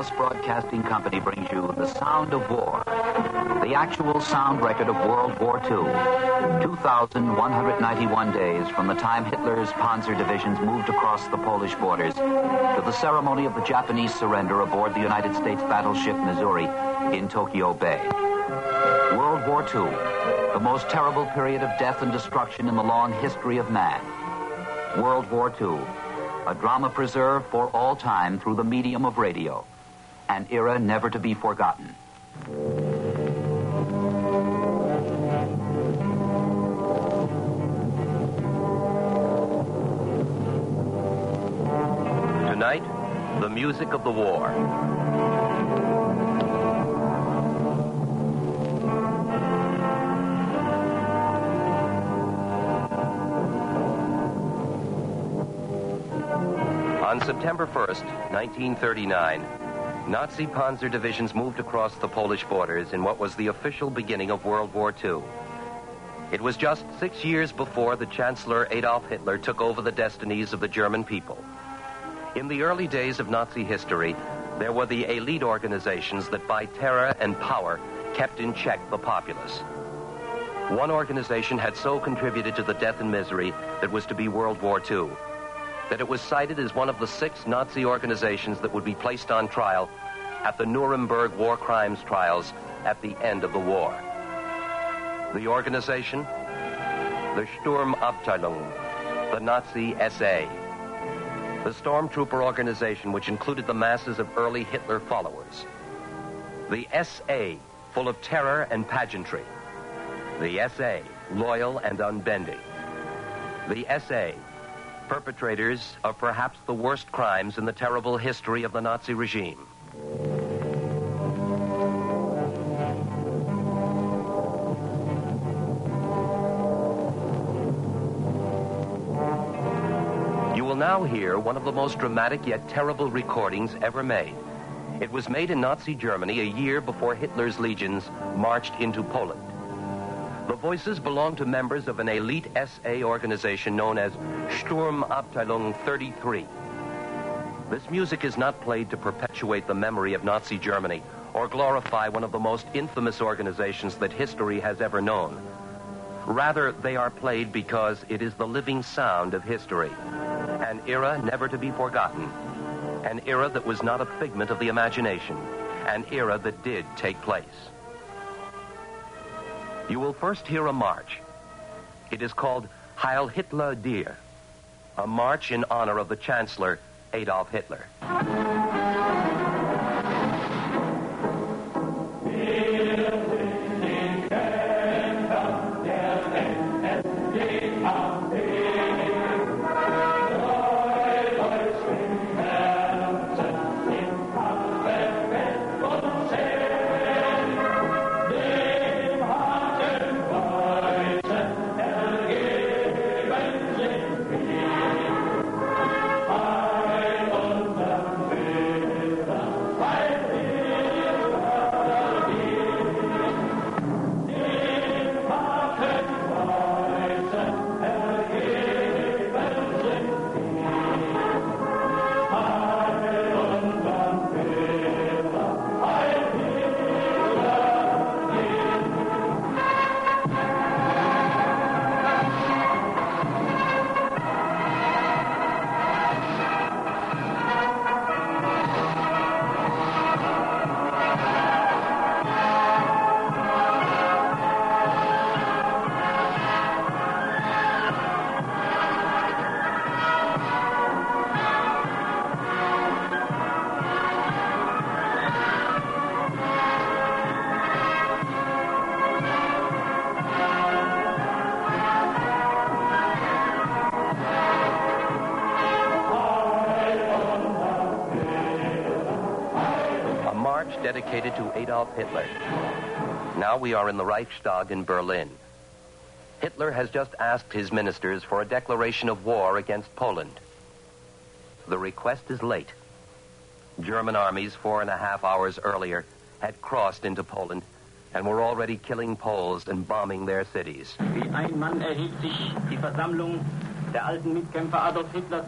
Westinghouse Broadcasting Company brings you The Sound of War, the actual sound record of World War II. 2,191 days from the time Hitler's panzer divisions moved across the Polish borders to the ceremony of the Japanese surrender aboard the United States battleship Missouri in Tokyo Bay. World War II, the most terrible period of death and destruction in the long history of man. World War II, a drama preserved for all time through the medium of radio, an era never to be forgotten. Tonight, the music of the war. On September 1st, 1939, Nazi panzer divisions moved across the Polish borders in what was the official beginning of World War II. It was just six years before the Chancellor Adolf Hitler took over the destinies of the German people. In the early days of Nazi history, there were the elite organizations that by terror and power kept in check the populace. One organization had so contributed to the death and misery that was to be World War II that it was cited as one of the six Nazi organizations that would be placed on trial at the Nuremberg war crimes trials at the end of the war. The organization? The Sturmabteilung, the Nazi SA. The stormtrooper organization which included the masses of early Hitler followers. The SA, full of terror and pageantry. The SA, loyal and unbending. The SA, perpetrators of perhaps the worst crimes in the terrible history of the Nazi regime. You will now hear one of the most dramatic yet terrible recordings ever made. It was made in Nazi Germany a year before Hitler's legions marched into Poland. The voices belong to members of an elite SA organization known as Sturmabteilung 33. This music is not played to perpetuate the memory of Nazi Germany or glorify one of the most infamous organizations that history has ever known. Rather, they are played because it is the living sound of history, an era never to be forgotten, an era that was not a figment of the imagination, an era that did take place. You will first hear a march. It is called Heil Hitler dir, a march in honor of the Chancellor Adolf Hitler. Dedicated to Adolf Hitler. Now we are in the Reichstag in Berlin. Hitler has just asked his ministers for a declaration of war against Poland. The request is late. German armies, four and a half hours earlier, had crossed into Poland and were already killing Poles and bombing their cities. Wie ein Mann erhebt sich die Versammlung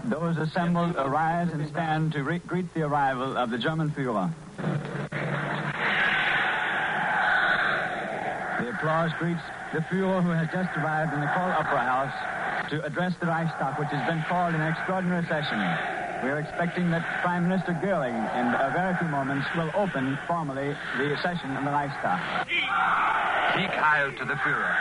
Those assembled arise and stand to re- greet the arrival of the German Führer. Applause greets the Führer who has just arrived in the Kroll Opera House to address the Reichstag, which has been called an extraordinary session. We are expecting that Prime Minister Goering in a very few moments will open formally the session in the Reichstag. Sieg Heil to the Führer.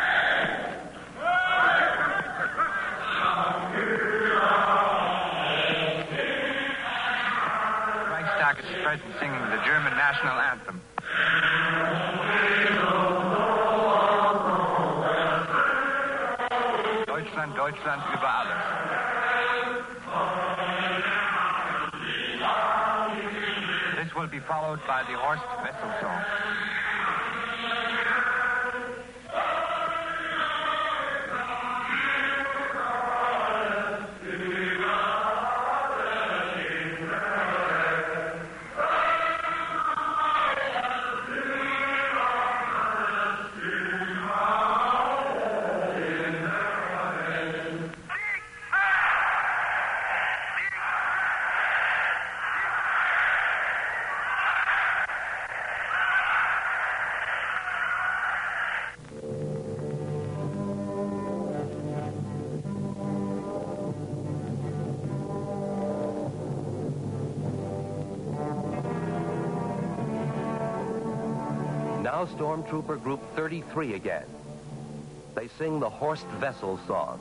Reichstag is present singing the German national anthem. Deutschland, Deutschland über alles. This will be followed by the Horst Wessel song. Now Stormtrooper Group 33 again. They sing the Horst Wessel song.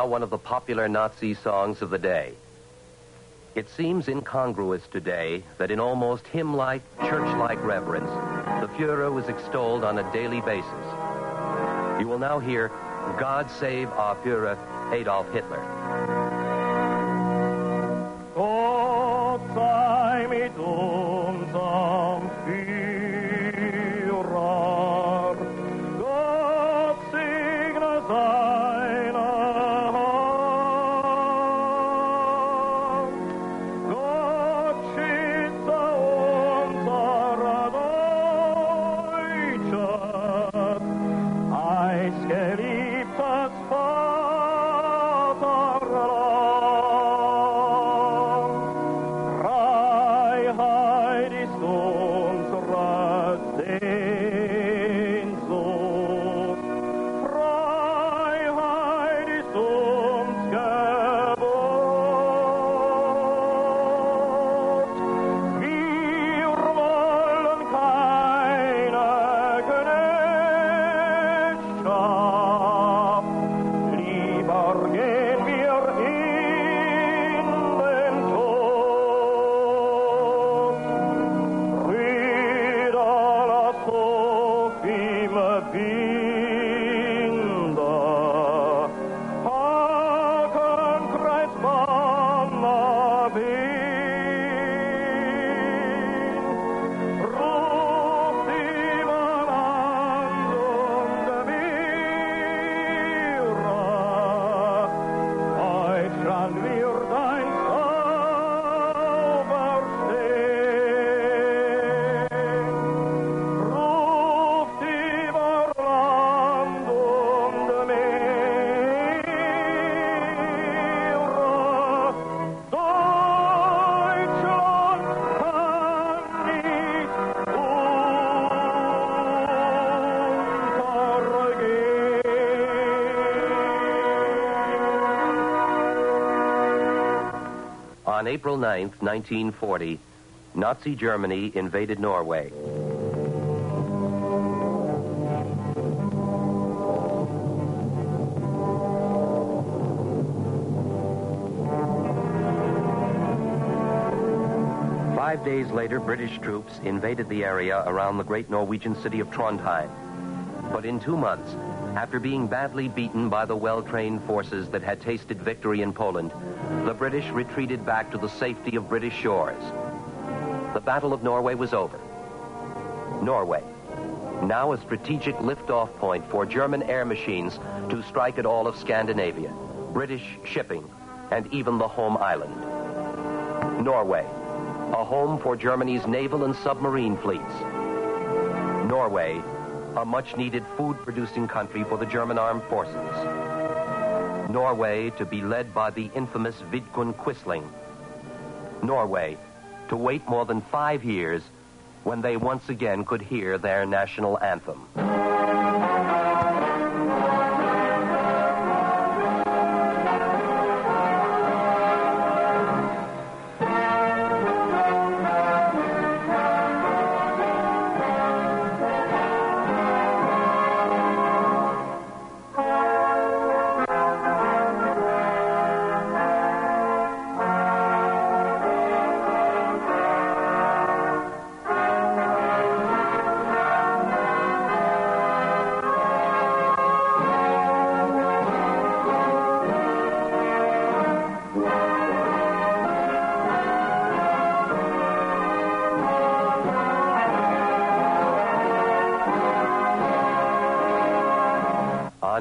Now one of the popular Nazi songs of the day. It seems incongruous today that in almost hymn like, church like reverence, the Fuhrer was extolled on a daily basis. You will now hear God Save Our Fuhrer, Adolf Hitler. Gott sei mit unserem On April 9th, 1940, Nazi Germany invaded Norway. Five days later, British troops invaded the area around the great Norwegian city of Trondheim. But in two months, after being badly beaten by the well trained forces that had tasted victory in Poland, the British retreated back to the safety of British shores. The Battle of Norway was over. Norway, now a strategic liftoff point for German air machines to strike at all of Scandinavia, British shipping, and even the home island. Norway, a home for Germany's naval and submarine fleets. Norway, a much needed food producing country for the German armed forces. Norway to be led by the infamous Vidkun Quisling. Norway to wait more than five years when they once again could hear their national anthem.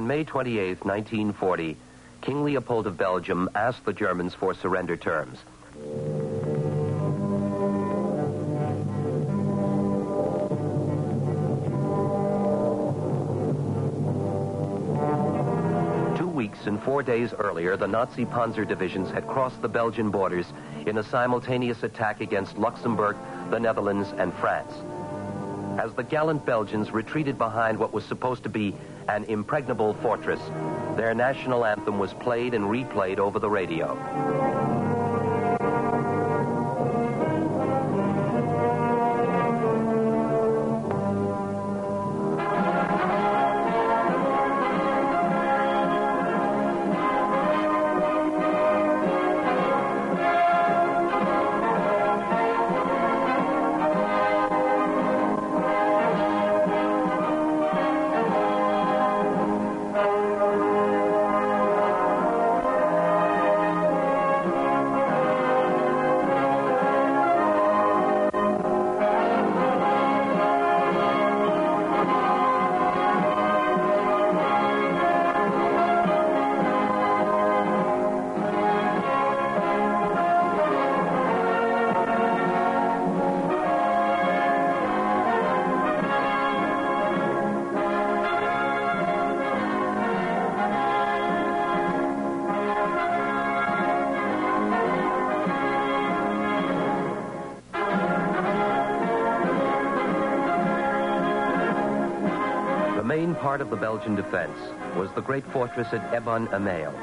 May 28, 1940, King Leopold of Belgium asked the Germans for surrender terms. Two weeks and four days earlier, the Nazi panzer divisions had crossed the Belgian borders in a simultaneous attack against Luxembourg, the Netherlands, and France. As the gallant Belgians retreated behind what was supposed to be an impregnable fortress, their national anthem was played and replayed over the radio. Part of the Belgian defense was the great fortress at Eben-Emael,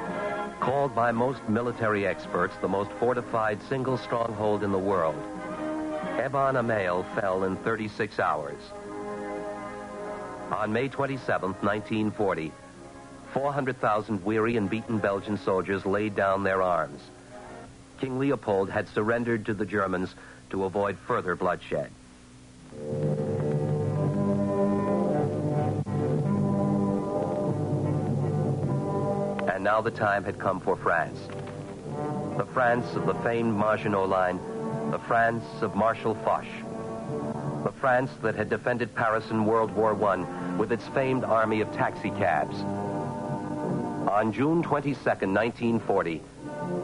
called by most military experts the most fortified single stronghold in the world. Eben-Emael fell in 36 hours. On May 27, 1940, 400,000 weary and beaten Belgian soldiers laid down their arms. King Leopold had surrendered to the Germans to avoid further bloodshed. Now the time had come for France. The France of the famed Maginot Line, the France of Marshal Foch, the France that had defended Paris in World War I with its famed army of taxicabs. On June 22, 1940,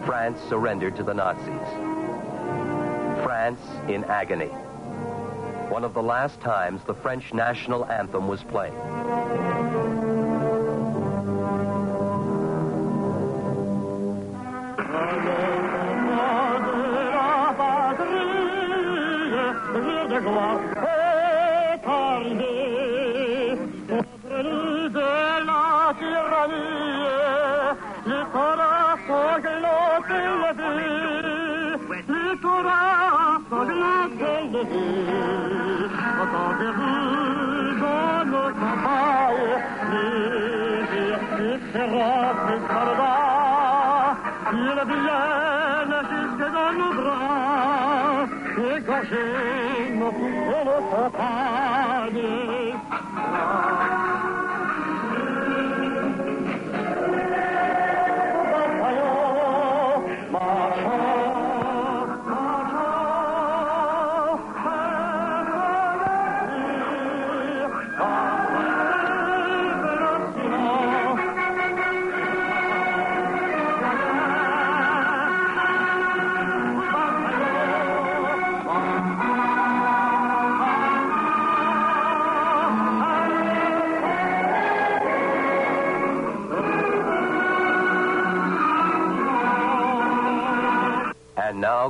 France surrendered to the Nazis. France in agony. One of the last times the French national anthem was played. Il et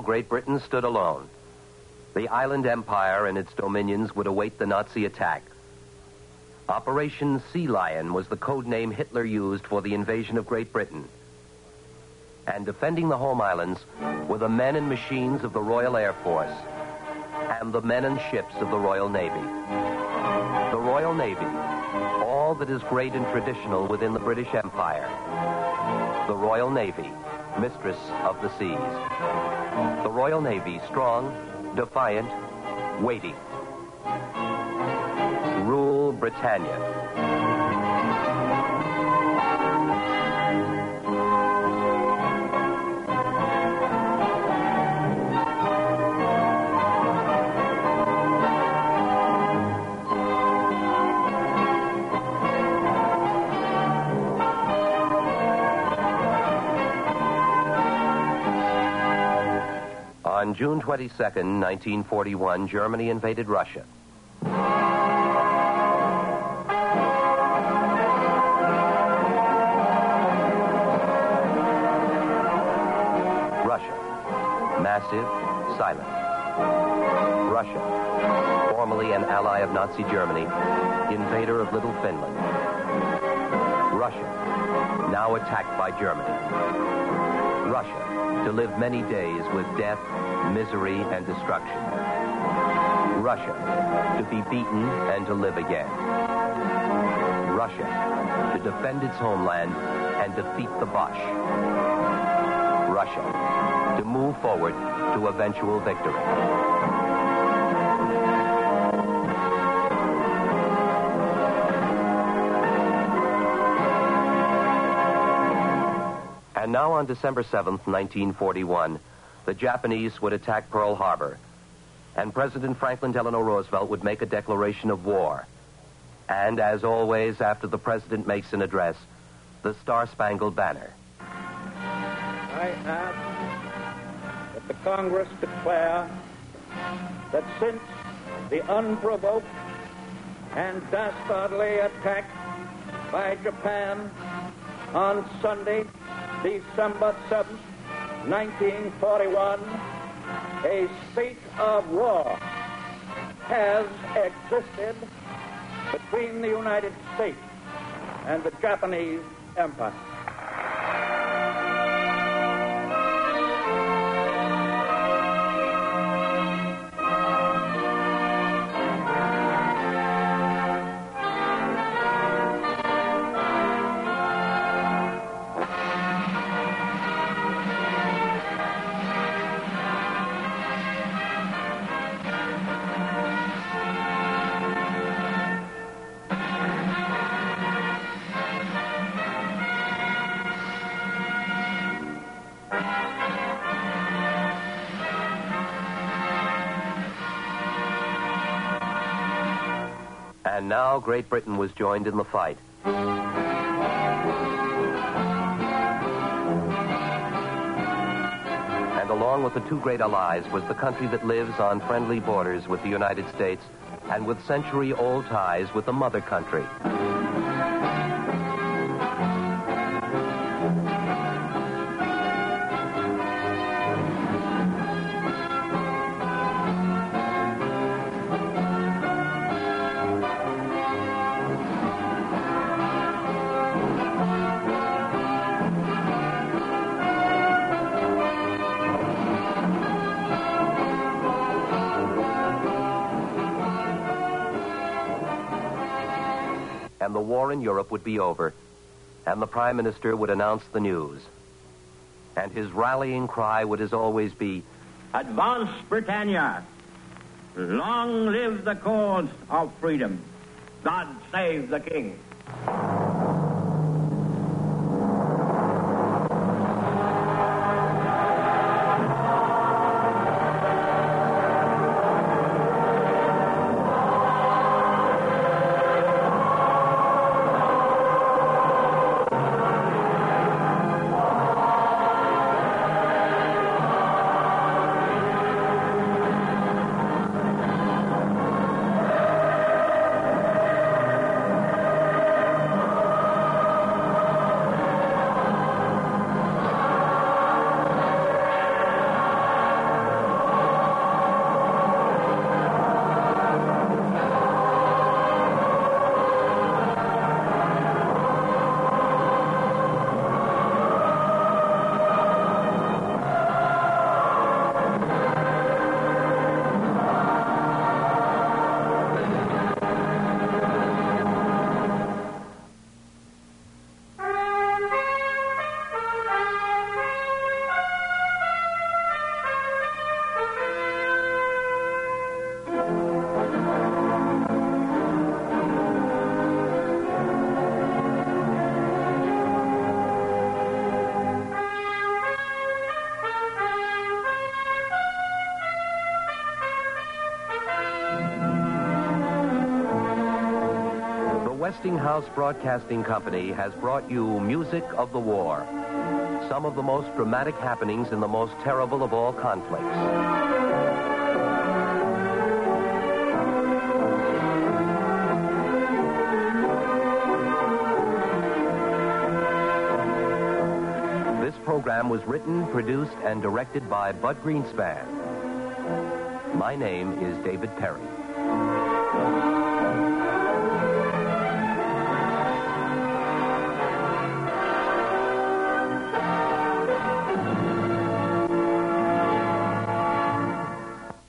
Great Britain stood alone. The island empire and its dominions would await the Nazi attack. Operation Sea Lion was the code name Hitler used for the invasion of Great Britain. And defending the home islands were the men and machines of the Royal Air Force and the men and ships of the Royal Navy. The Royal Navy, all that is great and traditional within the British Empire. The Royal Navy, mistress of the seas. The Royal Navy, strong, defiant, weighty. Rule Britannia. On June 22, 1941, Germany invaded Russia. Russia. Massive, silent. Russia. Formerly an ally of Nazi Germany, invader of Little Finland. Russia. Now attacked by Germany. Russia. To live many days with death, misery, and destruction. Russia. To be beaten and to live again. Russia. To defend its homeland and defeat the Boche. Russia. To move forward to eventual victory. Now on December 7th, 1941, the Japanese would attack Pearl Harbor. And President Franklin Delano Roosevelt would make a declaration of war. And as always, after the president makes an address, the Star Spangled Banner. I ask that the Congress declare that since the unprovoked and dastardly attack by Japan on Sunday, December 7th, 1941, a state of war has existed between the United States and the Japanese Empire. Great Britain was joined in the fight. And along with the two great allies was the country that lives on friendly borders with the United States and with century old ties with the mother country. In Europe would be over, and the Prime Minister would announce the news. And his rallying cry would as always be, Advance, Britannia! Long live the cause of freedom! God save the King! Westinghouse Broadcasting Company has brought you Music of the War. Some of the most dramatic happenings in the most terrible of all conflicts. This program was written, produced, and directed by Bud Greenspan. My name is David Perry.